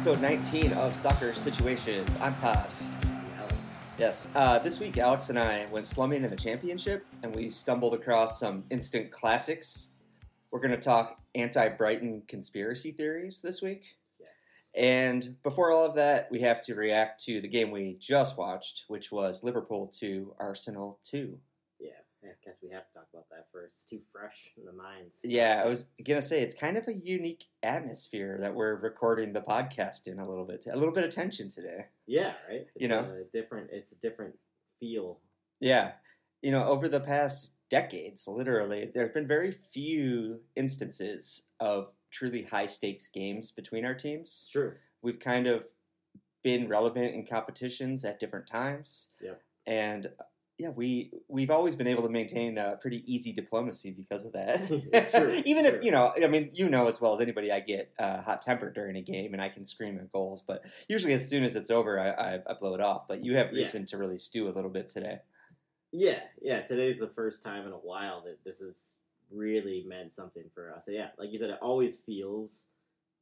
episode 19 of Soccer Situations. I'm Todd. Yes, uh, this week Alex and I went slumming in the championship, and we stumbled across some instant classics. We're going to talk anti-Brighton conspiracy theories this week, Yes. and before all of that, we have to react to the game we just watched, which was Liverpool 2, Arsenal 2. Yeah. I guess we have to talk about that first. It's too fresh in the minds. Yeah, I was gonna say it's kind of a unique atmosphere that we're recording the podcast in a little bit, a little bit of tension today. Yeah. Right. It's You know? a different. It's a different feel. Yeah. You know, over the past decades, literally, there have been very few instances of truly high stakes games between our It's teams. true. We've kind of been relevant in competitions at different times. Yeah. And yeah, we we've always been able to maintain a pretty easy diplomacy because of that. It's true, Even if you know, I mean, you know as well as anybody, I get uh, hot tempered during a game and I can scream at goals. But usually, as soon as it's over, I, I, I blow it off. But you have Yeah. reason to really stew a little bit today. Yeah. Yeah. Today's the first time in a while that this has really meant something for us. So yeah, like you said, it always feels.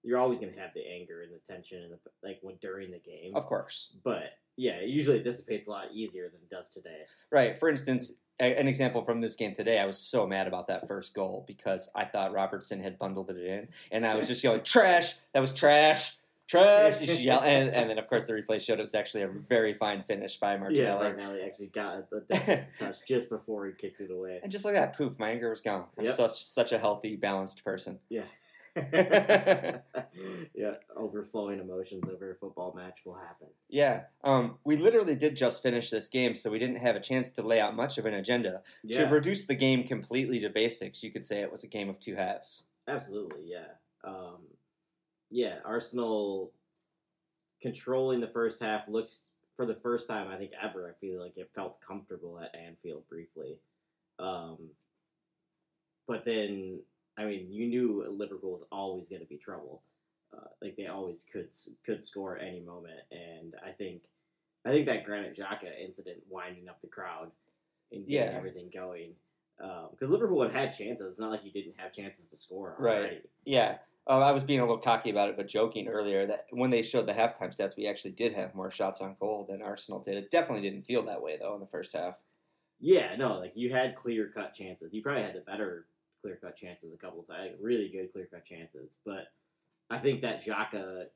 You're always gonna have the anger and the tension and the like when during the game. Of course. But yeah, usually it dissipates a lot easier than it does today. Right. For instance, a- an example from this game today, I was so mad about that first goal because I thought Robertson had bundled it in, and I was just yelling, "Trash! That was trash! Trash!" Yell, and, and then of course the replay showed it was actually a very fine finish by Yeah, Martinelli. Martinelli actually got the touch just before he kicked it away. And just like that, poof, my anger was gone. I'm Yep. such such a healthy, balanced person. Yeah. yeah, overflowing emotions over a football match will happen. Yeah. Um, we literally did just finish this game, so we didn't have a chance to lay out much of an agenda. Yeah, To reduce the game completely to basics, you could say it was a game of two halves. absolutely. Yeah, um, yeah. Arsenal controlling the first half looks for the first time I think ever. I feel like it felt comfortable at Anfield briefly, um, but then I mean you knew Liverpool was always going to be trouble. Uh, like they always could could score at any moment, and I think I think that Granit Xhaka incident winding up the crowd and getting Yeah. everything going. Because Liverpool had had chances. It's not like you didn't have chances to score Right. Yeah. Uh, I was being a little cocky about it, but joking earlier that when they showed the halftime stats, we actually did have more shots on goal than Arsenal did. It definitely didn't feel that way, though, in the first half. Yeah, no, like you had clear cut chances. You probably had the better clear cut chances a couple of times, really good clear cut chances. But I think that Xhaka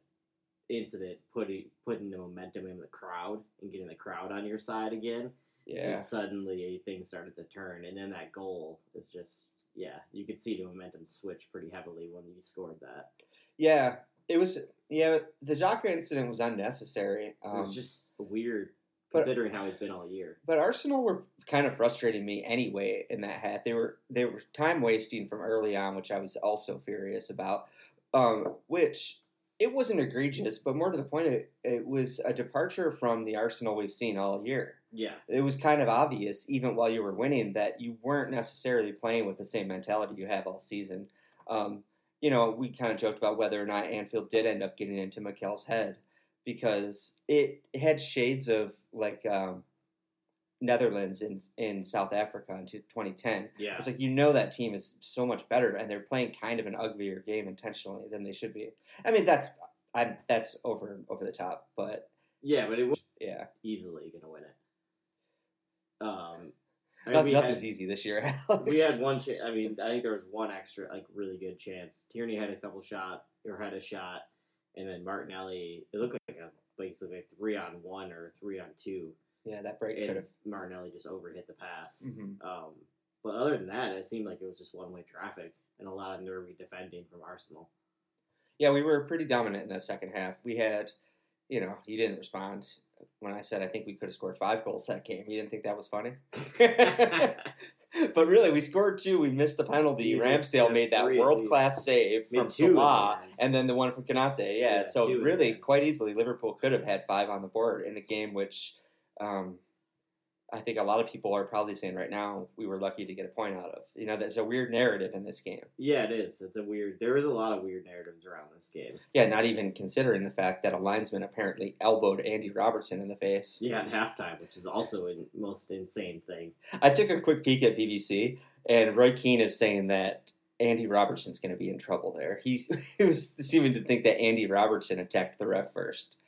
incident putting putting the momentum in the crowd and getting the crowd on your side again, Yeah. and suddenly things started to turn. And then that goal is just yeah, you could see the momentum switch pretty heavily when you scored that. Yeah. It was, yeah, the Xhaka incident was unnecessary. It Um, was just weird but- considering how he's been all year. But Arsenal were kind of frustrating me anyway in that hat. They were they were time wasting from early on, which I was also furious about. Um, which it wasn't egregious, but more to the point, it, it was a departure from the Arsenal we've seen all year. Yeah, It was kind of obvious, even while you were winning, that you weren't necessarily playing with the same mentality you have all season. Um, you know, we kind of joked about whether or not Anfield did end up getting into Mikel's head because it had shades of like um, Netherlands in in South Africa in 2010. yeah. It's like you know that team is so much better, and they're playing kind of an uglier game intentionally than they should be. I mean, that's I'm that's over over the top, but yeah, but it was yeah, easily going to win it. Um, I mean, No- nothing's had, easy this year. Alex. we had one. Cha- I mean, I think there was one extra, like, really good chance. Tierney had a couple shot or had a shot, and then Martinelli. It looked like a basically a three on one or three on two, yeah, that break could have. Martinelli just overhit the pass. Mhm. Um, but other than that, it seemed like it was just one way traffic and a lot of nervy defending from Arsenal. Yeah, we were pretty dominant in that second half. We had, you know, he didn't respond when I said I think we could have scored five goals that game. You didn't think that was funny? but really, we scored two. We missed a penalty. You Ramsdale made that world class save from Salah, and then the one from Konaté. Yeah, Yeah, so two in the really, quite easily, Liverpool could have had five on the board in a game which, um, I think a lot of people are probably saying right now we were lucky to get a point out of. You know, there's a weird narrative in this game. Yeah, it is. It's a weird. There is a lot of weird narratives around this game. Yeah, not even considering the fact that a linesman apparently elbowed Andy Robertson in the face. Yeah, at halftime, which is also a most insane thing. I took a quick peek at BBC, and Roy Keane is saying that Andy Robertson's going to be in trouble there. He's he was seeming to think that Andy Robertson attacked the ref first.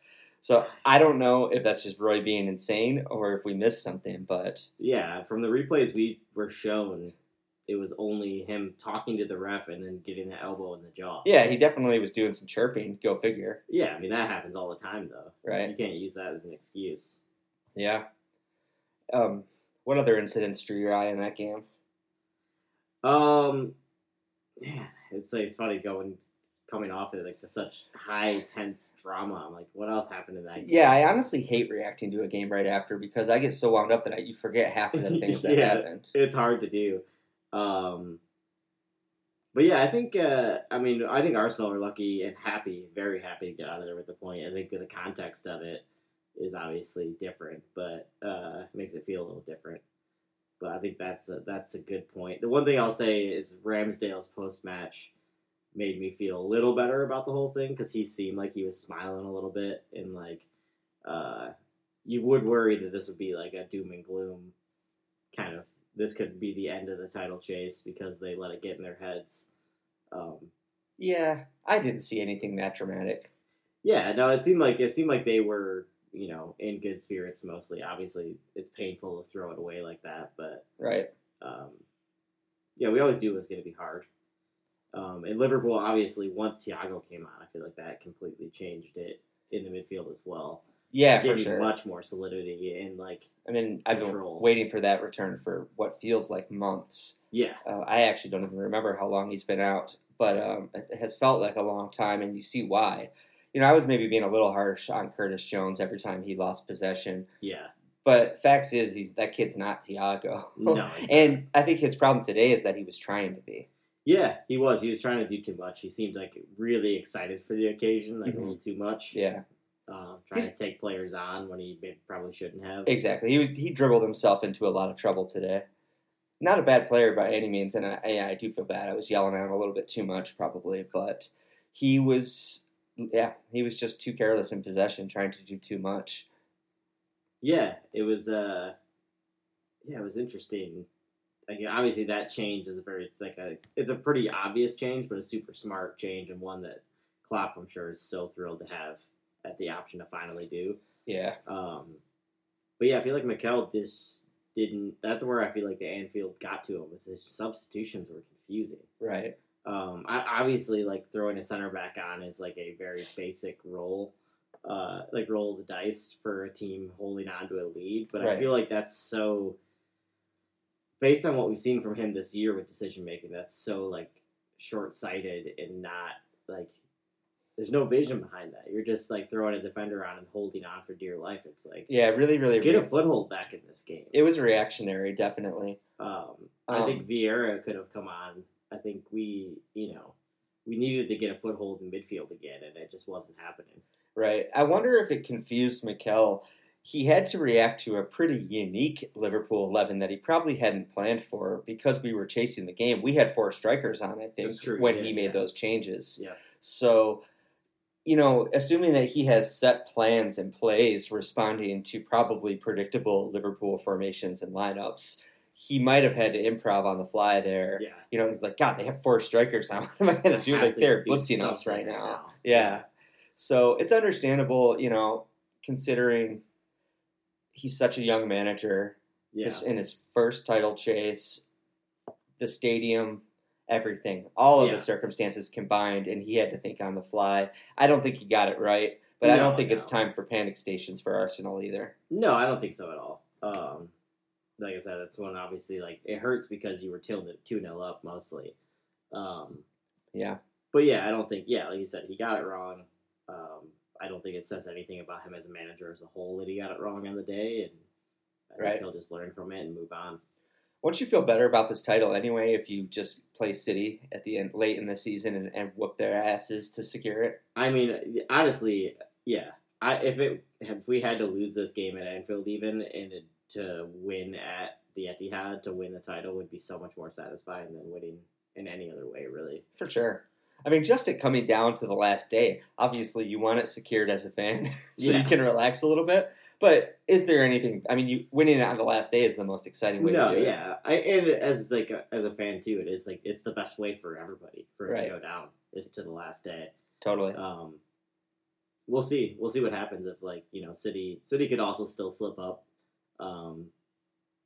So I don't know if that's just Roy being insane or if we missed something, but Yeah, from the replays we were shown, it was only him talking to the ref and then getting the elbow in the jaw. yeah, he definitely was doing some chirping. Go figure, Yeah, I mean that happens all the time though. right? You can't use that as an excuse. Yeah. Um, what other incidents drew your eye in that game? Um, man, it's like it's funny going coming off of like the such high tense drama. I'm like, what else happened in that? game? Yeah, I honestly hate reacting to a game right after because I get so wound up that I, you forget half of the things that Yeah. happened. it's hard to do. Um, but yeah, I think uh, I mean I think Arsenal are lucky and happy, very happy to get out of there with the point. I think the context of it is obviously different, but uh, makes it feel a little different. But I think that's a, that's a good point. The one thing I'll say is Ramsdale's post match made me feel a little better about the whole thing because he seemed like he was smiling a little bit and like uh, you would worry that this would be like a doom and gloom kind of this could be the end of the title chase because they let it get in their heads. Um, Yeah, I didn't see anything that dramatic. yeah, no, it seemed like it seemed like they were, you know, in good spirits mostly. Obviously, it's painful to throw it away like that, but Right. um, yeah, we always knew it was going to be hard. Um, and Liverpool, obviously, once Thiago came on, I feel like that completely changed it in the midfield as well. Yeah, for sure. much more solidity and like, I mean, I've been waiting for that return for what feels like months. yeah, Uh, I actually don't even remember how long he's been out, but um, it has felt like a long time, and you see why. You know, I was maybe being a little harsh on Curtis Jones every time he lost possession, yeah, but facts is he's that kid's not Thiago. no, and I think his problem today is that he was trying to be. Yeah, he was. He was trying to do too much. He seemed like really excited for the occasion, like Mhm. a little too much. Yeah, Uh, trying He's- to take players on when he probably shouldn't have. exactly. He he dribbled himself into a lot of trouble today. Not a bad player by any means, and I, yeah, I do feel bad. I was yelling at him a little bit too much, probably, but he was, yeah, he was just too careless in possession, trying to do too much. Yeah, it was. Uh, yeah, it was interesting. Like obviously that change is a very. It's like a. It's a pretty obvious change, but a super smart change and one that Klopp, I'm sure, is so thrilled to have at the option to finally do. Yeah, Um, but yeah, I feel like Mikel just didn't. That's where I feel like the Anfield got to him. Was his substitutions were confusing. right. Um, I, obviously, like throwing a center back on is like a very basic role, uh, like roll the dice for a team holding on to a lead. But I feel like that's so, based on what we've seen from him this year with decision making, that's so like short sighted and not like there's no vision behind that. You're just like throwing a defender on and holding on for dear life. It's like Yeah, really, really. get a foothold back in this game. it was reactionary, definitely. Um, I Um, think Vieira could have come on. I think we, you know, we needed to get a foothold in midfield again, and it just wasn't happening. Right. I wonder if it confused Mikel. He had to react to a pretty unique Liverpool 11 that he probably hadn't planned for because we were chasing the game. We had four strikers on, I think, true, when yeah, he made yeah. those changes. Yeah. So, you know, assuming that he has set plans and plays responding to probably predictable Liverpool formations and lineups, he might have had to improv on the fly there. Yeah, You know, he's like, God, they have four strikers now. What am I going to do? Like, they're blitzing us right now. Yeah. Yeah. So it's understandable, you know, considering he's such a young manager yeah, in his first title chase, the stadium, everything, all of Yeah. the circumstances combined, and he had to think on the fly. I don't think he got it right, but I don't think it's time for panic stations for Arsenal either. No, I don't think so at all. Um, like I said, that's one obviously like it hurts because you were two nil up mostly. Um, Yeah. but yeah, I don't think yeah, like you said, he got it wrong. Um, I don't think it says anything about him as a manager as a whole that he got it wrong on the day, and I think he'll just learn from it and move on. Won't you feel better about this title anyway if you just play City at the end, late in the season, and, and whoop their asses to secure it? I mean, honestly, yeah. I if it if we had to lose this game at Anfield even and it, to win at the Etihad to win the title would be so much more satisfying than winning in any other way, really. For sure. I mean, just it coming down to the last day, obviously you want it secured as a fan so Yeah. you can relax a little bit. But is there anything? I mean, you winning it on the last day is the most exciting way No, to do it. yeah, I, and as like a, as a fan too, it is like it's the best way for everybody for it Right. to go down is to the last day. Totally. Um, we'll see. We'll see what happens if like you know City City could also still slip up, um,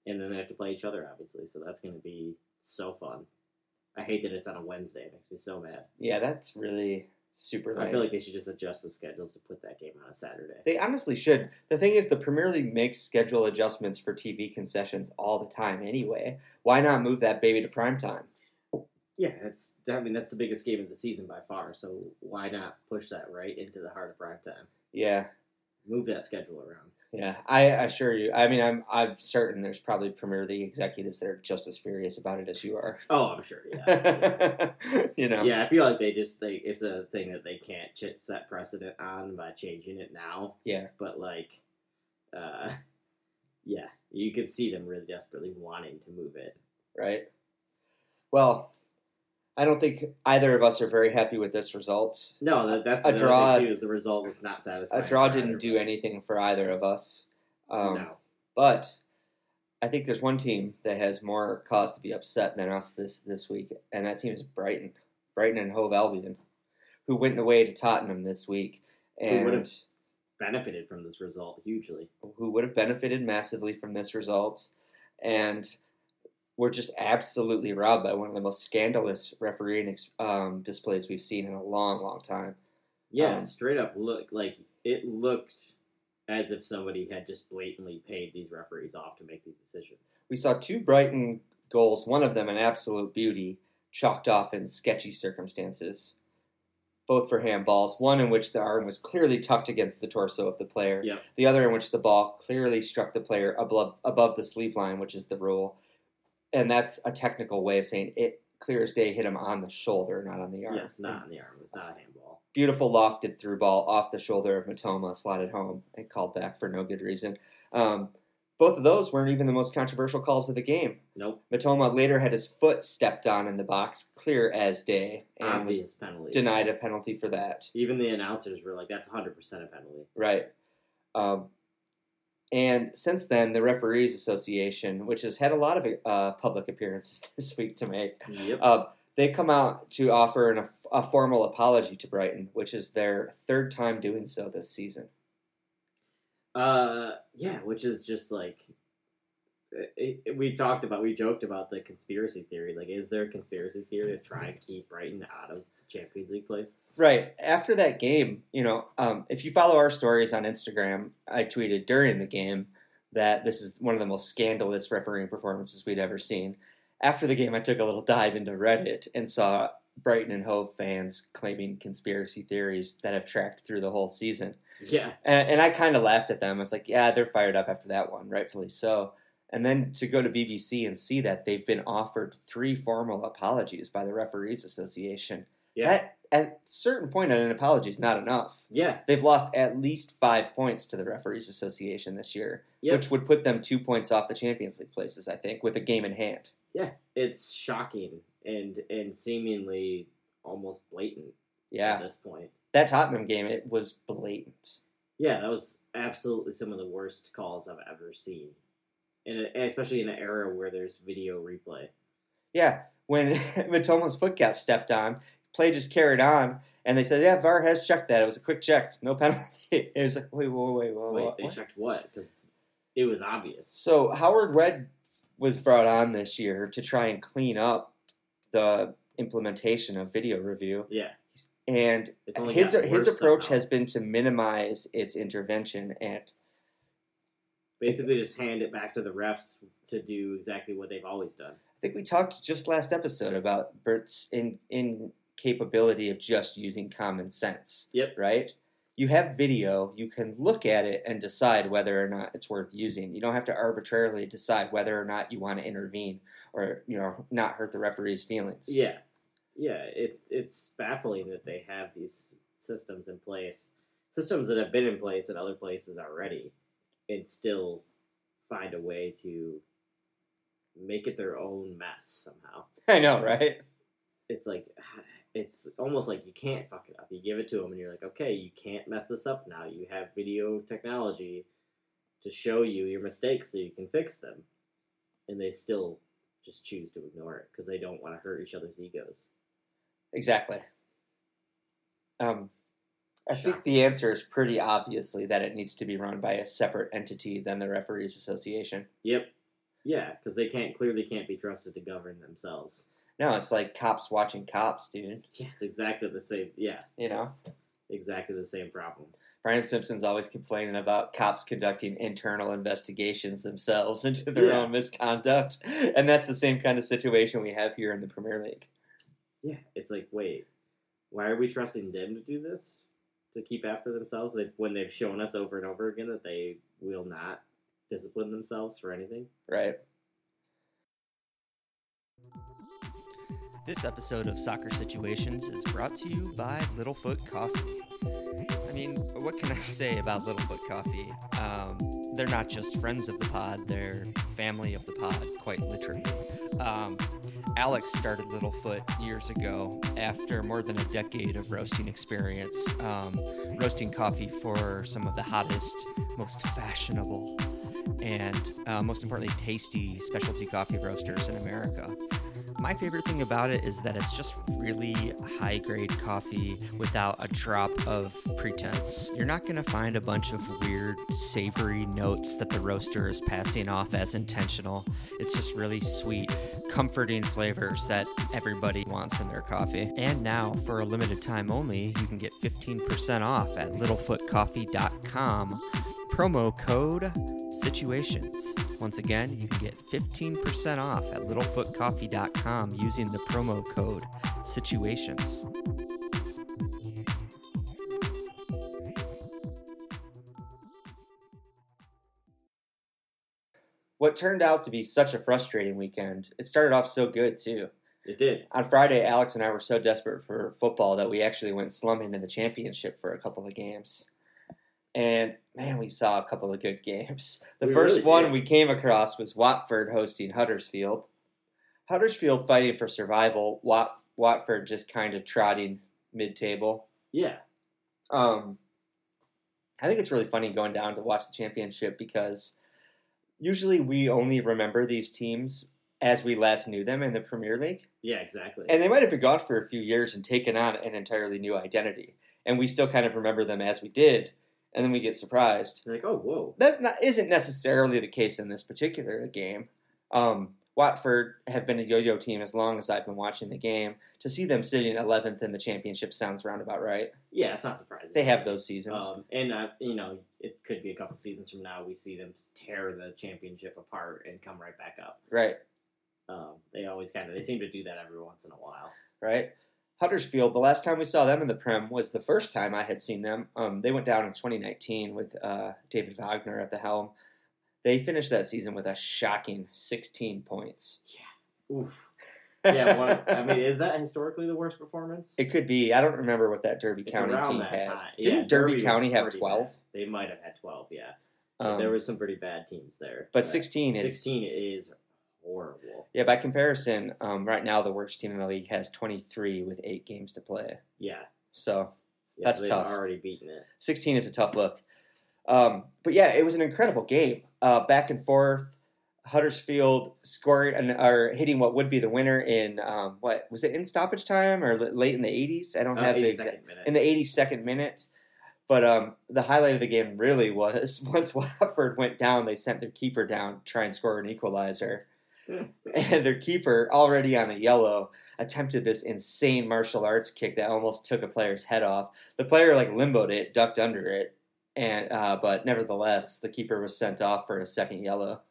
and then they have to play each other obviously. So that's going to be so fun. I hate that it's on a Wednesday. It makes me so mad. Yeah, that's really super. I feel like they should just adjust the schedules to put that game on a Saturday. They honestly should. The thing is, the Premier League makes schedule adjustments for TV concessions all the time anyway. Why not move that baby to prime time? Yeah, it's. I mean, that's the biggest game of the season by far. So why not push that right into the heart of prime time? Yeah, Move that schedule around. Yeah. I assure you. I mean, I'm I'm certain there's probably Premier League executives that are just as furious about it as you are. Oh, I'm sure. Yeah. you know. Yeah, I feel like they just they it's a thing that they can't ch- set precedent on by changing it now. Yeah. But like, uh, yeah, you could see them really desperately wanting to move it. Right. Well, I don't think either of us are very happy with this results. No, that, that's A draw- too, is the result was not satisfying. A draw didn't do anything for either of us. Um, no. But I think there's one team that has more cause to be upset than us this this week, and that team is Brighton, Brighton and Hove Albion, who went away to Tottenham this week, Who and would've- Benefited from this result hugely. who would have benefited massively from this result, and were just absolutely robbed by one of the most scandalous refereeing um, displays we've seen in a long, long time. Yeah, Um, straight up look like it looked as if somebody had just blatantly paid these referees off to make these decisions. We saw two Brighton goals, one of them an absolute beauty, chalked off in sketchy circumstances. Both for handballs, one in which the arm was clearly tucked against the torso of the player, Yep. the other in which the ball clearly struck the player above, above the sleeve line, which is the rule. And that's a technical way of saying it clear as day hit him on the shoulder, not on the arm. Yes, not on the arm. It's not a handball. Beautiful lofted through ball off the shoulder of Mitoma, slotted home, and called back for no good reason. Um, both of those weren't even the most controversial calls of the game. Nope. Mitoma later had his foot stepped on in the box, clear as day, and was penalty. denied a penalty for that. Even the announcers were like, "That's 100 percent a penalty." Right. Um, and since then, the Referees Association, which has had a lot of uh, public appearances this week to make, Yep. uh, they come out to offer an, a formal apology to Brighton, which is their third time doing so this season. Uh, yeah, which is just like it, it- we talked about. We joked about the conspiracy theory. Like, is there a conspiracy theory to try and keep Brighton out of Champions League places? Right. After that game, you know, um, if you follow our stories on Instagram, I tweeted during the game that this is one of the most scandalous refereeing performances we'd ever seen. After the game, I took a little dive into Reddit and saw Brighton and Hove fans claiming conspiracy theories that have tracked through the whole season. Yeah. And, and I kind of laughed at them. I was like, yeah, they're fired up after that one, rightfully so. And then to go to BBC and see that they've been offered three formal apologies by the Referees Association. Yeah. At, at a certain point, an apology is not enough. Yeah. They've lost at least five points to the Referees Association this year, Yep. which would put them two points off the Champions League places, I think, with a game in hand. Yeah. It's shocking and and seemingly almost blatant yeah. at this point. that Tottenham game, it was blatant. Yeah, that was absolutely some of the worst calls I've ever seen, and especially in an era where there's video replay. Yeah, when Mitoma's foot got stepped on, play just carried on, and they said, "Yeah, VAR has checked that. It was a quick check, no penalty." It was like, wait, wait, wait, wait, Wait, what? they checked what? Because it was obvious. So Howard Red was brought on this year to try and clean up the implementation of video review, Yeah, and his his approach somehow. has been to minimize its intervention and basically just hand it back to the refs to do exactly what they've always done. I think we talked just last episode about Bert's in incapability of just using common sense. Yep. Right? You have video, you can look at it and decide whether or not it's worth using. You don't have to arbitrarily decide whether or not you want to intervene or, you know, not hurt the referee's feelings. Yeah, yeah. It it's baffling that they have these systems in place. systems that have been in place in other places already, and still find a way to make it their own mess somehow. I know, right? It's like it's almost like you can't fuck it up. You give it to them, and you're like, okay, you can't mess this up now. You have video technology to show you your mistakes so you can fix them, and they still just choose to ignore it because they don't want to hurt each other's egos. Exactly. Um, I think the answer is pretty obviously that it needs to be run by a separate entity than the referees association. Yep. Yeah, because they can't clearly can't be trusted to govern themselves. No, it's like cops watching cops, dude. Yeah, it's exactly the same. Yeah, You know, exactly the same problem. Brian Simpson's always complaining about cops conducting internal investigations themselves into their Yeah. own misconduct, and that's the same kind of situation we have here in the Premier League. Yeah, it's like, wait, why are we trusting them to do this? To keep after themselves when they've shown us over and over again that they will not discipline themselves for anything? Right. This episode of Soccer Situations is brought to you by Littlefoot Coffee. I mean, what can I say about Littlefoot Coffee? Um, they're not just friends of the pod, they're family of the pod, quite literally. Um, Alex started Littlefoot years ago after more than a decade of roasting experience, um, roasting coffee for some of the hottest, most fashionable, and uh, most importantly, tasty specialty coffee roasters in America. My favorite thing about it is that it's just really high grade coffee without a drop of pretense. You're not going to find a bunch of weird, savory notes that the roaster is passing off as intentional. It's just really sweet, comforting flavors that everybody wants in their coffee. And now, for a limited time only, you can get 15% off at littlefootcoffee.com. Promo code situations. Once again, you can get 15% off at littlefootcoffee.com using the promo code situations. What turned out to be such a frustrating weekend, it started off so good too. It did. On Friday, Alex and I were so desperate for football that we actually went slumming in the championship for a couple of games. And man, we saw a couple of good games. The We first really one we came across was Watford hosting Huddersfield. Huddersfield fighting for survival, Wat- Watford just kind of trotting mid table. Yeah. Um, I think it's really funny going down to watch the championship because usually we only remember these teams as we last knew them in the Premier League. Yeah, exactly. And they might have been gone for a few years and taken on an entirely new identity. And we still kind of remember them as we did, and then we get surprised. You're like, oh, whoa. That not, isn't necessarily the case in this particular game. Um, Watford have been a yo-yo team as long as I've been watching the game. To see them sitting 11th in the championship sounds roundabout right. Yeah, it's not surprising. They have those seasons. Um, and, uh, you know, it could be a couple seasons from now we see them tear the championship apart and come right back up. right, Um, they always kind of, they seem to do that every once in a while. right. Huddersfield, the last time we saw them in the Prem was the first time I had seen them. Um, they went down in 2019 with uh, David Wagner at the helm. They finished that season with a shocking 16 points. Yeah. Oof. Yeah, one, I mean, is that historically the worst performance? It could be. I don't remember what that Derby It's County team that had. time. Didn't Yeah, Derby, was County have 12? They might have had 12, yeah. Um, there was some pretty bad teams there. but 16 is 16 is horrible. Yeah, by comparison, um, right now the worst team in the league has 23 with eight games to play. Yeah. So yeah That's tough. already beaten it. 16 is a tough look. Um, but yeah, it was an incredible game. Uh, back and forth. Huddersfield scoring and or hitting what would be the winner in um, what was it in stoppage time or late in the 80s? I don't Uh, have the exact minute. in the 82nd minute. But um, the highlight of the game really was once Watford went down, they sent their keeper down to try and score an equalizer. And their keeper, already on a yellow, attempted this insane martial arts kick that almost took a player's head off. The player like limboed it, ducked under it, and uh, but nevertheless, the keeper was sent off for a second yellow.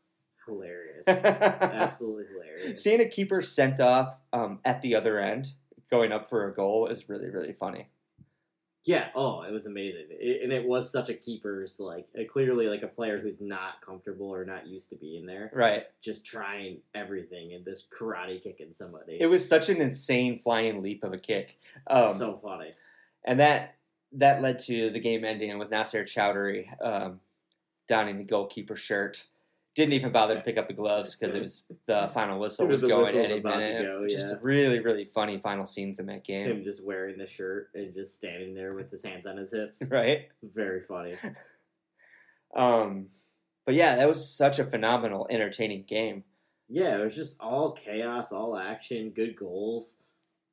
hilarious. Absolutely hilarious. Seeing a keeper sent off um, at the other end, going up for a goal, is really really funny. Yeah. Oh, it was amazing, it, and it was such a keeper's like uh, clearly like a player who's not comfortable or not used to being there, Right. just trying everything and this karate kicking somebody. It was such an insane flying leap of a kick. Um, so funny. and that that led to the game ending with Hamza Choudhury um, donning the goalkeeper shirt. Didn't even bother to pick up the gloves because it was the final whistle It was, was- going any minute. go, Just really, really funny final scenes in that game. Him just wearing the shirt and just standing there with his hands on his hips. Right? It's very funny. Um, but yeah, that was such a phenomenal, entertaining game. Yeah, it was just all chaos, all action, good goals.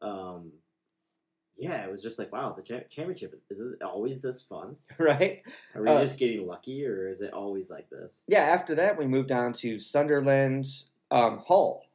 Um, yeah, it was just like, wow, the cha- championship is it always this fun? Right? Are we Uh, just getting lucky, or is it always like this? Yeah, after that, we moved on to Sunderland, um, Hull.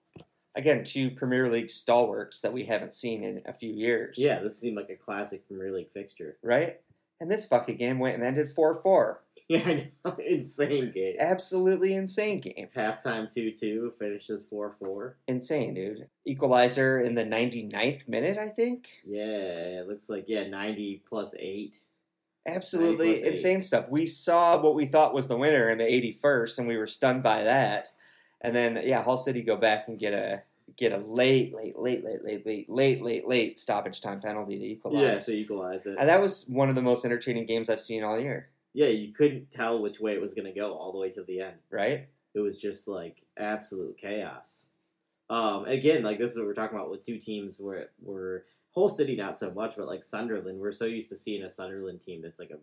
Again, two Premier League stalwarts that we haven't seen in a few years. Yeah, this seemed like a classic Premier League fixture. Right? And this fucking game went and ended 4 4. Yeah, I know. Insane game. Absolutely insane game. Halftime 2 2, finishes 4 4. Insane, dude. Equalizer in the 99th minute, I think. Yeah, it looks like, yeah, 90 plus 8. Absolutely plus eight. insane stuff. We saw what we thought was the winner in the 81st, and we were stunned by that. And then, yeah, Hull City go back and get a get a late, late, late, late, late, late, late, late, late stoppage time penalty to equalize. Yeah, to equalize it. and that was one of the most entertaining games I've seen all year. Yeah, you couldn't tell which way it was going to go all the way to the end. Right? It was just like absolute chaos. Um, again, like this is what we're talking about with two teams where were Hull City not so much, but like Sunderland, we're so used to seeing a Sunderland team that's like a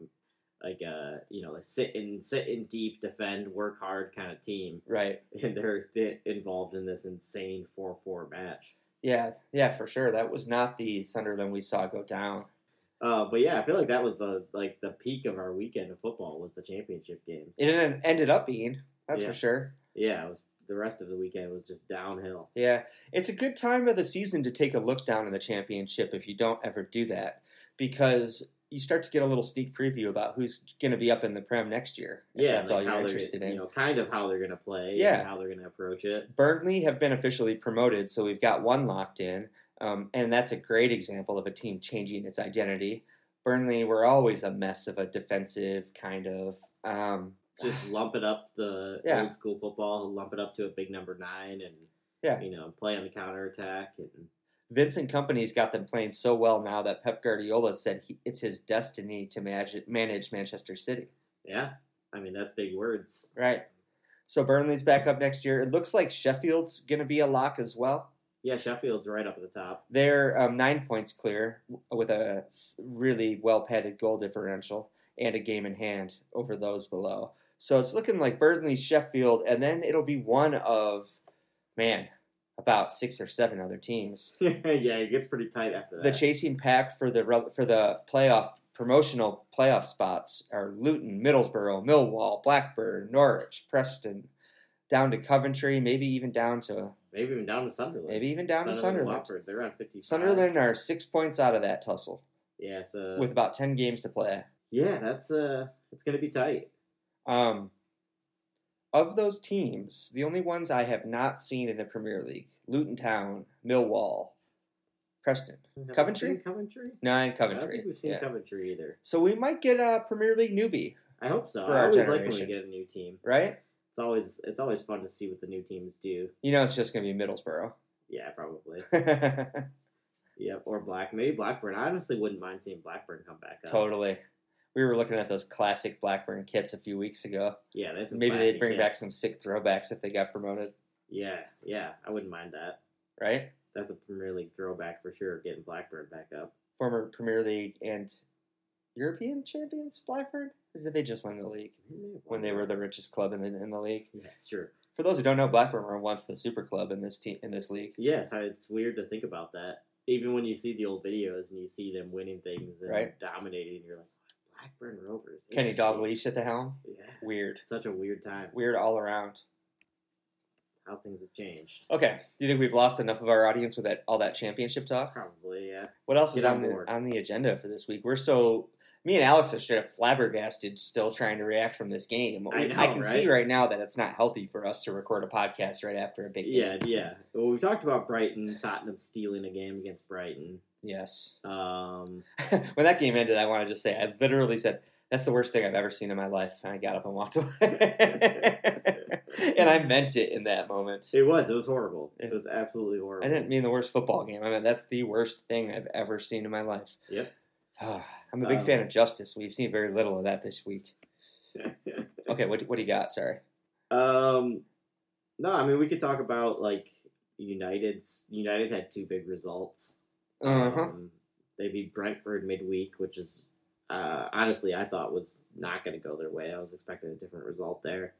like a you know a sit in sit in deep, defend, work hard kind of team, Right. and they're, they involved in this insane four four match. Yeah, yeah, for sure. That was not the Sunderland we saw go down. Uh, but yeah, I feel like that was the like the peak of our weekend of football was the championship games. It ended up being, that's Yeah. for sure. Yeah, it was the rest of the weekend was just downhill. Yeah, it's a good time of the season to take a look down in the championship if you don't ever do that, because you start to get a little sneak preview about who's going to be up in the Prem next year. Yeah, that's like all you're interested in. You know, kind of how they're going to play. Yeah. and how they're going to approach it. Burnley have been officially promoted, so we've got one locked in, um, and that's a great example of a team changing its identity. Burnley were always a mess of a defensive kind of. Um, Just lump it up the Yeah. old school football, lump it up to a big number nine, and Yeah. you know, play on the counter attack. And Vincent Kompany's got them playing so well now that Pep Guardiola said he, it's his destiny to manage, manage Manchester City. yeah, I mean that's big words. Right. So Burnley's back up next year. It looks like Sheffield's going to be a lock as well. Yeah, Sheffield's right up at the top. They're um, nine points clear with a really well padded goal differential and a game in hand over those below. So it's looking like Burnley, Sheffield, and then it'll be one of, man, about six or seven other teams. yeah, it gets pretty tight after that. The chasing pack for the for the playoff promotional playoff spots are Luton, Middlesbrough, Millwall, Blackburn, Norwich, Preston, down to Coventry, maybe even down to maybe even down to Sunderland. maybe even down to Sunderland. Watford, they're on fifty. Sunderland are six points out of that tussle Yeah, so with about ten games to play. yeah, that's uh, it's gonna be tight. Um, of those teams, the only ones I have not seen in the Premier League: Luton Town, Millwall, Preston, Coventry? Coventry. nine I don't Coventry. think we've seen Yeah. Coventry either. So we might get a Premier League newbie, I hope so. For I our always like when we get a new team. right? It's always it's always fun to see what the new teams do. You know, it's just going to be Middlesbrough. Yeah, probably. Yep, or Black. Maybe Blackburn. I honestly wouldn't mind seeing Blackburn come back up. We were looking at those classic Blackburn kits a few weeks ago. Yeah, that's Maybe they'd bring back some sick throwbacks if they got promoted, Yeah, yeah, I wouldn't mind that. right? That's a Premier League throwback for sure. Getting Blackburn back up. Former Premier League and European champions, Blackburn? Or did they just win the league when they were the richest club in the, in the league? Yeah, it's true. For those who don't know, Blackburn were once the super club in this team in this league. Yeah, it's, it's weird to think about that. Even when you see the old videos and you see them winning things and Right. dominating, you're like, Blackburn Rovers. Kenny interesting." Dalglish at the helm. Yeah, Weird. such a weird time. Weird all around. How things have changed. Okay. Do you think we've lost enough of our audience with that all that championship talk? Probably, yeah. What else Get is on on the, on the agenda for this week? We're so me and Alex are straight up flabbergasted, still trying to react from this game. I know, can right? see right now that it's not healthy for us to record a podcast right after a big Yeah, game. yeah. Yeah. Well, we talked about Brighton, Tottenham stealing a game against Brighton. Yes. Um, when that game ended, I wanted to just say I literally said that's the worst thing I've ever seen in my life, and I got up and walked away. and I meant it in that moment. it was. It was horrible. It was absolutely horrible. I didn't mean the worst football game. I mean that's the worst thing I've ever seen in my life. Yep. I'm a big Um, fan of justice. We've seen very little of that this week. Okay, what what do you got? Sorry. um, no, I mean we could talk about like United's. United had two big results. Uh huh. Um, they beat Brentford midweek, which is uh, honestly I thought was not going to go their way. I was expecting a different result there.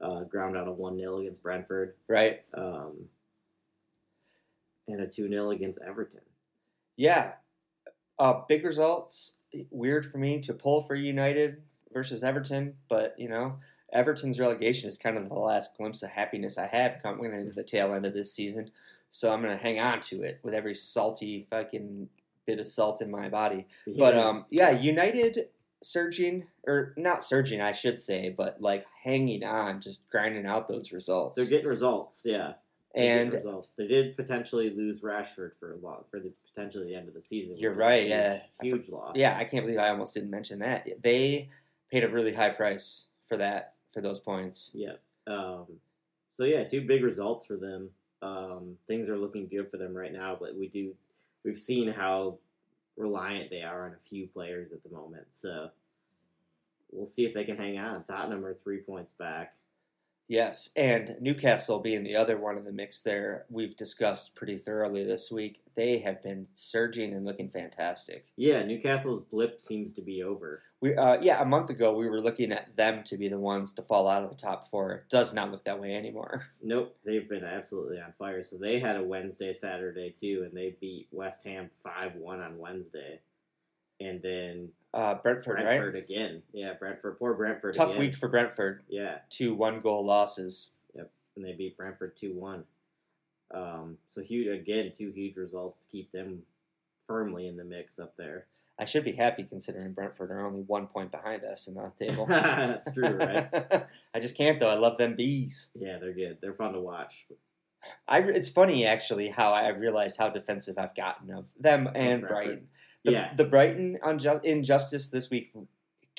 Uh, ground out a one 0 against Brentford, Right. um, and a two 0 against Everton. Yeah. Uh, big results. Weird for me to pull for United versus Everton, but you know, Everton's relegation is kind of the last glimpse of happiness I have coming into the tail end of this season. So I'm gonna hang on to it with every salty fucking bit of salt in my body. But um, yeah, United surging or not surging, I should say, but like hanging on, just grinding out those results. they're getting results. Yeah, They're getting and results. They did potentially lose Rashford for a lot for the potentially the end of the season. You're right, huge- yeah. Huge loss. Yeah, I can't believe I almost didn't mention that. They paid a really high price for that for those points. Yeah. Um, so yeah, two big results for them. Um, things are looking good for them right now, but we do we've seen how reliant they are on a few players at the moment. So we'll see if they can hang on. Tottenham are three points back. Yes, and Newcastle being the other one in the mix there, we've discussed pretty thoroughly this week. They have been surging and looking fantastic. Yeah, Newcastle's blip seems to be over. We uh, yeah, a month ago we were looking at them to be the ones to fall out of the top four. It does not look that way anymore. Nope, they've been absolutely on fire. So they had a Wednesday, Saturday too, and they beat West Ham five one on Wednesday, and then Uh, Brentford, Brentford right? again. Yeah, Brentford. Poor Brentford. Tough again. week for Brentford. Yeah, Two one goal losses. Yep, and they beat Brentford two one. Um, so huge again, two huge results to keep them firmly in the mix up there. I should be happy considering Brentford are only one point behind us in the table. That's true, right? I just can't though. I love them bees. Yeah, they're good. They're fun to watch. I it's funny actually how I've realized how defensive I've gotten of them and Brentford. Brighton. The, Yeah. the Brighton unjust injustice this week.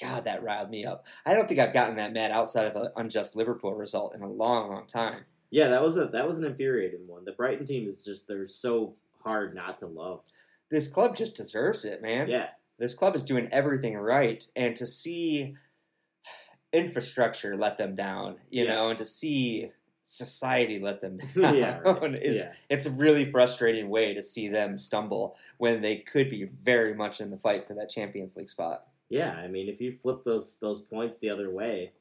God, that riled me up. I don't think I've gotten that mad outside of an unjust Liverpool result in a long, long time. Yeah, that was a that was an infuriating one. The Brighton team is just they're so hard not to love. This club just deserves it, man. Yeah, This club is doing everything right, and to see infrastructure let them down, you Yeah. know, and to see society let them down yeah, right. is yeah. it's a really frustrating way to see them stumble when they could be very much in the fight for that Champions League spot. Yeah, I mean, if you flip those those points the other way,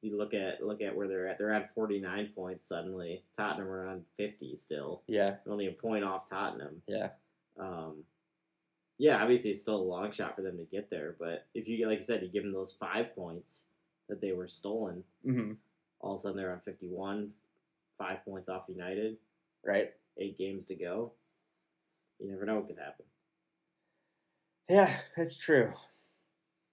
you look at look at where they're at. They're at forty nine points suddenly. Tottenham are on fifty still, Yeah, only a point off Tottenham. yeah, Um, yeah, obviously it's still a long shot for them to get there, but if you like I said, you give them those five points that they were stolen, hmm all of a sudden they're on fifty one, five points off United, right. eight games to go. You never know what could happen. Yeah, that's true.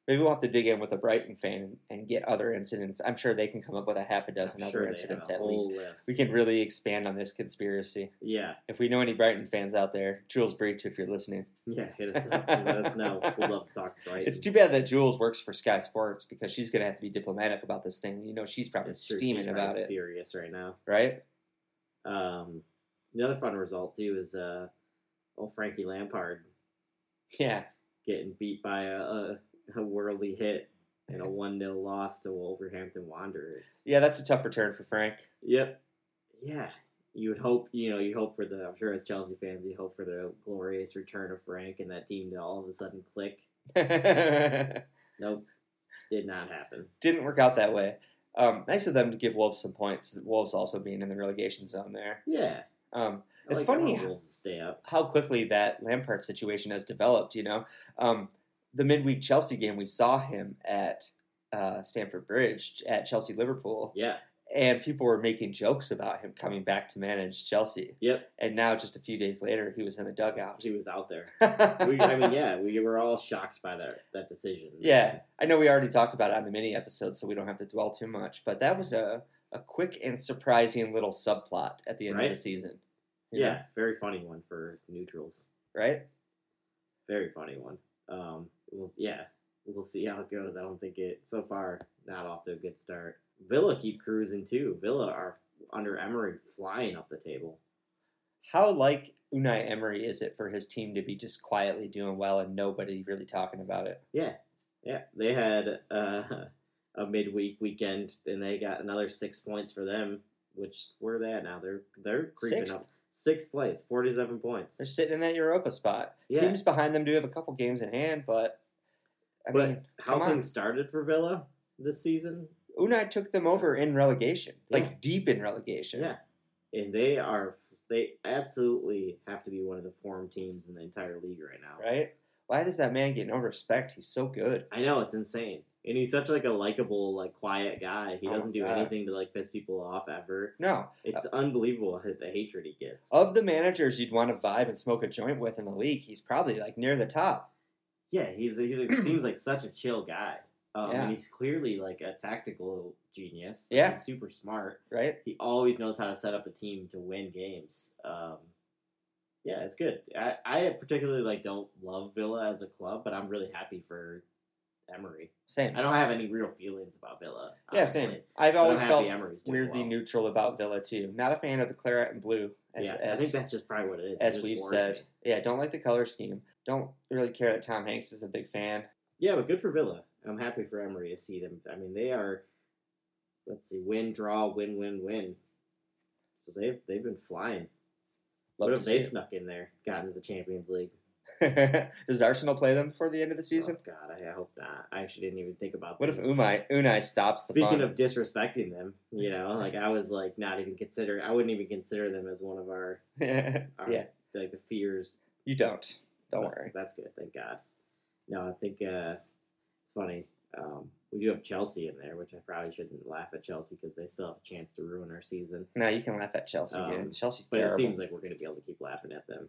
Maybe we'll have to dig in with a Brighton fan and get other incidents. I'm sure they can come up with a half a dozen I'm other sure incidents at least. list. We can really expand on this conspiracy. Yeah, If we know any Brighton fans out there, Jules Breach, if you're listening. yeah. Hit us up. Let us know. We'd love to talk to Brighton. It's too bad that Jules works for Sky Sports because she's going to have to be diplomatic about this thing. You know, she's probably It's steaming she's about it, Furious right now. right? Um, another fun result too is uh, old Frankie Lampard Yeah. getting beat by a, a, a worldly hit and a one 0 loss to Wolverhampton Wanderers. Yeah, that's a tough return for Frank. Yep. Yeah. You would hope, you know, you hope for the, I'm sure as Chelsea fans, you hope for the glorious return of Frank and that team to all of a sudden click. Nope. Didn't happen. Did not work out that way. Um, nice of them to give Wolves some points. Wolves also being in the relegation zone there. Yeah. Um, It's like funny how how- stay up. how quickly that Lampard situation has developed. You know, um, the midweek Chelsea game, we saw him at uh, Stamford Bridge at Chelsea Liverpool, Yeah. and people were making jokes about him coming back to manage Chelsea. Yep. And now, just a few days later, he was in the dugout. He was out there. We, I mean, yeah, we were all shocked by that that decision. Yeah, I know we already talked about it on the mini episode, so we don't have to dwell too much. But that was a, a quick and surprising little subplot at the end of the season. Yeah, know, very funny one for neutrals. right? Very funny one. Um, we'll, yeah, we'll see how it goes. I don't think it so far not off to a good start. Villa keep cruising too. Villa are under Emery flying up the table. How like Unai Emery is it for his team to be just quietly doing well and nobody really talking about it? Yeah, yeah. They had uh, a midweek weekend, and they got another six points for them. Which where are they at now? They're they're creeping Sixth. up. Sixth place, forty-seven points. They're sitting in that Europa spot. Yeah. Teams behind them do have a couple games in hand, but I but mean, how come on. things started for Villa this season, Unai took them over in relegation, like deep in relegation. Yeah. and they are they absolutely have to be one of the form teams in the entire league right now. Right? Why does that man get no respect? He's so good. I know it's insane, and he's such like a likable, like quiet guy. He Oh doesn't do God. anything to like piss people off ever. No, It's unbelievable the hatred he gets. of the managers you'd want to vibe and smoke a joint with in the league, he's probably like near the top. Yeah, he's he like, seems like such a chill guy. Um, Yeah. and he's clearly like a tactical genius. Yeah. he's super smart. Right? He always knows how to set up a team to win games. Um, yeah, it's good. I, I particularly like don't love Villa as a club, but I'm really happy for Emery. Same. I don't have any real feelings about Villa. Yeah, same. I've always felt weirdly well. neutral about Villa too. Not a fan of the claret and blue, as, yeah, I think that's just probably what it is. As just we've said. Yeah, don't like the color scheme. Don't really care that Tom Hanks is a big fan. Yeah, but good for Villa. I'm happy for Emery to see them. I mean, they are. Let's see, win, draw, win, win, win. So they've they've been flying. Love what if they snuck in there, got into the Champions League? Does Arsenal play them before the end of the season? Oh, God, I hope not. I actually didn't even think about. What if. Unai Unai stops the Speaking fun? of disrespecting them, you know, like I was like not even consider. I wouldn't even consider them as one of our, our yeah, like the fears. you don't. Don't But worry. That's good. Thank God. No, I think uh, it's funny. Um, we do have Chelsea in there, which I probably shouldn't laugh at Chelsea because they still have a chance to ruin our season. No, you can laugh at Chelsea. Um, dude. Chelsea's But terrible. it seems like we're going to be able to keep laughing at them.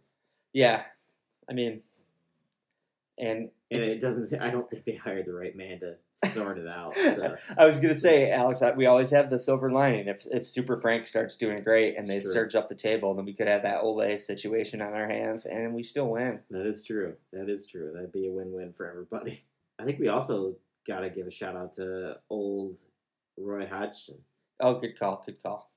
yeah, I mean, and And it doesn't. I don't think they hired the right man to sort it out. So I was gonna say, Alex, we always have the silver lining. If if Super Frank starts doing great and they surge up the table, then we could have that Ole situation on our hands, and we still win. that is true. That is true. That'd be a win-win for everybody. I think we also got to give a shout out to old Roy Hodgson. Oh, good call, good call.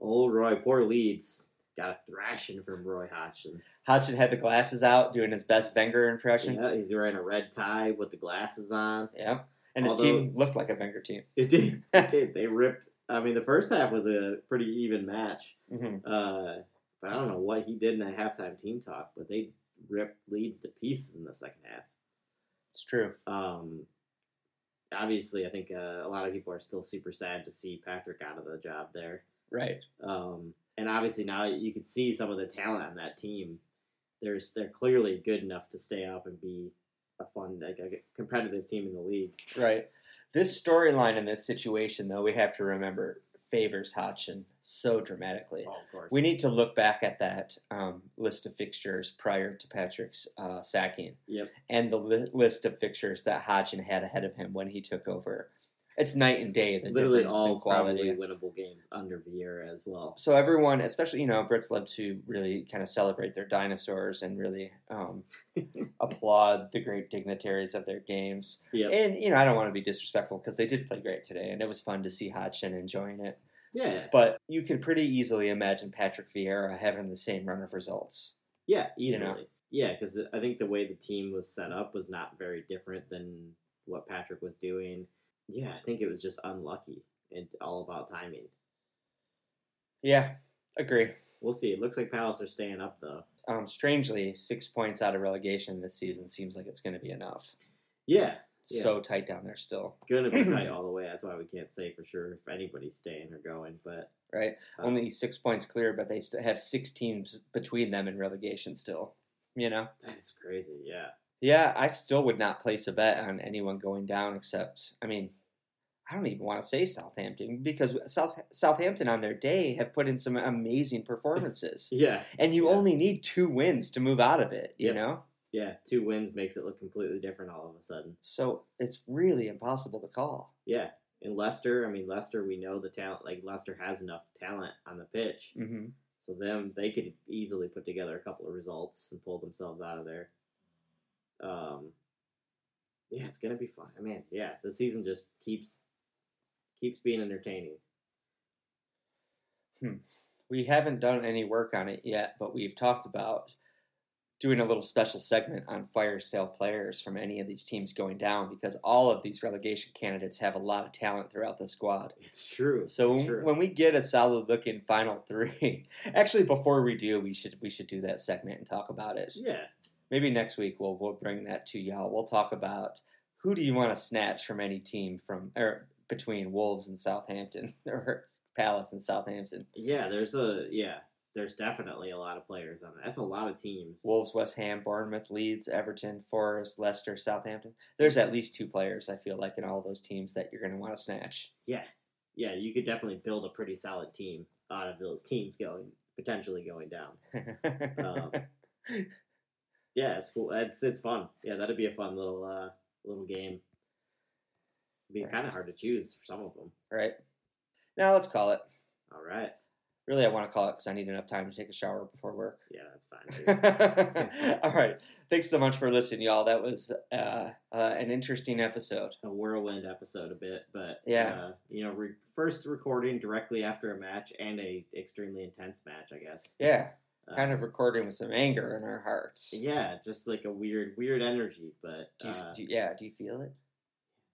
Old Roy, poor Leeds. Got a thrashing from Roy Hodgson. Hodgson had the glasses out, doing his best Wenger impression. Yeah, he's wearing a red tie with the glasses on. Yeah. And his team looked like a Wenger team. It did. It did. They ripped. I mean, the first half was a pretty even match. hmm Uh, but I don't know what he did in that halftime team talk, but they ripped Leeds to pieces in the second half. It's true. Um, obviously, I think uh, a lot of people are still super sad to see Patrick out of the job there. Right. Um, and obviously now you can see some of the talent on that team. There's they're clearly good enough to stay up and be a fun, like a competitive team in the league. Right. This storyline in this situation, though, we have to remember favors Hodgson so dramatically. Oh, of course. We need to look back at that um, list of fixtures prior to Patrick's uh, sacking Yep. and the li- list of fixtures that Hodgson had ahead of him when he took over. It's night and day, the Literally all quality. probably winnable games under Vieira as well. So everyone, especially you know, Brits love to really kind of celebrate their dinosaurs and really um, applaud the great dignitaries of their games. Yep. And you know, I don't want to be disrespectful because they did play great today, and it was fun to see Hodgson enjoying it. Yeah. But you can pretty easily imagine Patrick Vieira having the same run of results. Yeah, easily. know? Yeah, because I think the way the team was set up was not very different than what Patrick was doing. Yeah, I think it was just unlucky and all about timing. Yeah, agree. We'll see. It looks like Palace are staying up though. Um, strangely, six points out of relegation this season seems like it's going to be enough. Yeah, Yeah, So tight down there still, gonna be tight all the way. That's why we can't say for sure if anybody's staying or going. But right? uh, Only six points clear, but they still have six teams between them in relegation still. You know? that is crazy. Yeah, Yeah, I still would not place a bet on anyone going down except, I mean, I don't even want to say Southampton because South, Southampton on their day have put in some amazing performances. yeah, And you Yeah. only need two wins to move out of it, you Yep. know? yeah. Two wins makes it look completely different all of a sudden. So it's really impossible to call. Yeah, and Leicester. I mean, Leicester. We know the talent. Like Leicester has enough talent on the pitch. hmm So them, they could easily put together a couple of results and pull themselves out of there. Um, yeah, it's gonna be fun. I mean, yeah, the season just keeps keeps being entertaining. Hmm. we haven't done any work on it yet, but we've talked about doing a little special segment on fire sale players from any of these teams going down because all of these relegation candidates have a lot of talent throughout the squad. It's true. So it's when, true. when we get a solid looking final three, actually before we do, we should we should do that segment and talk about it. yeah, Maybe next week we'll we'll bring that to y'all. We'll talk about who do you want to snatch from any team from or between Wolves and Southampton or Palace and Southampton. yeah. There's a yeah. There's definitely a lot of players on it. That's a lot of teams. Wolves, West Ham, Bournemouth, Leeds, Everton, Forest, Leicester, Southampton. There's at least two players I feel like in all those teams that you're going to want to snatch. yeah, yeah. You could definitely build a pretty solid team out of those teams going potentially going down. Um, Yeah, it's cool. It's it's fun. Yeah, that'd be a fun little uh little game. It'd be Right. kind of hard to choose for some of them. right. Now let's call it. All right. Really, I want to call it because I need enough time to take a shower before work. Yeah, that's fine. All right. Thanks so much for listening, y'all. That was uh, uh, an interesting episode. a whirlwind episode a bit, but Yeah. uh, you know, re- first recording directly after a match and a extremely intense match, I guess. Yeah, Uh, kind of recording with some anger in our hearts. Yeah, just like a weird, weird energy. But Do you, uh, do yeah, do you feel it?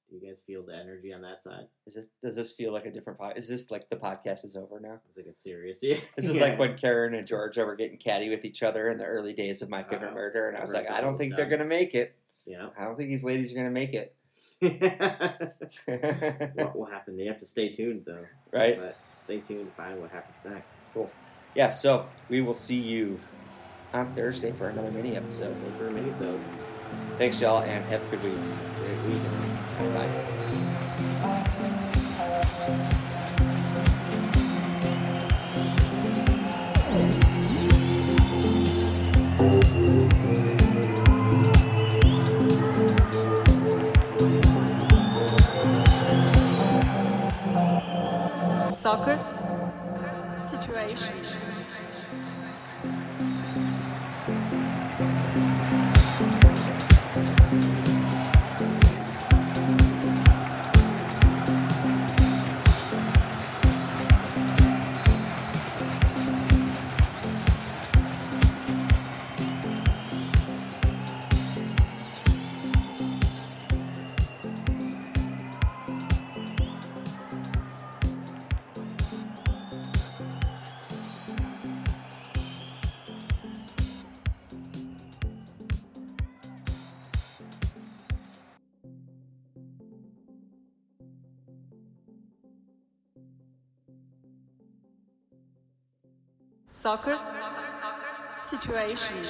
Do you guys feel the energy on that side? Is this does this feel like a different pod? Is this like the podcast is over now? It's like a serious. Yeah. This is yeah. like when Karen and Georgia were getting catty with each other in the early days of My Favorite Uh-oh. Murder, and I was like, I don't think done. they're gonna make it. Yeah. I don't think these ladies are gonna make it. what will happen? You have to stay tuned though. right? But stay tuned to find what happens next. Cool. Yeah. So we will see you on Thursday for another mini episode. For a mini-sode. Thanks, y'all, and have a good week. Great weekend. Soccer situation.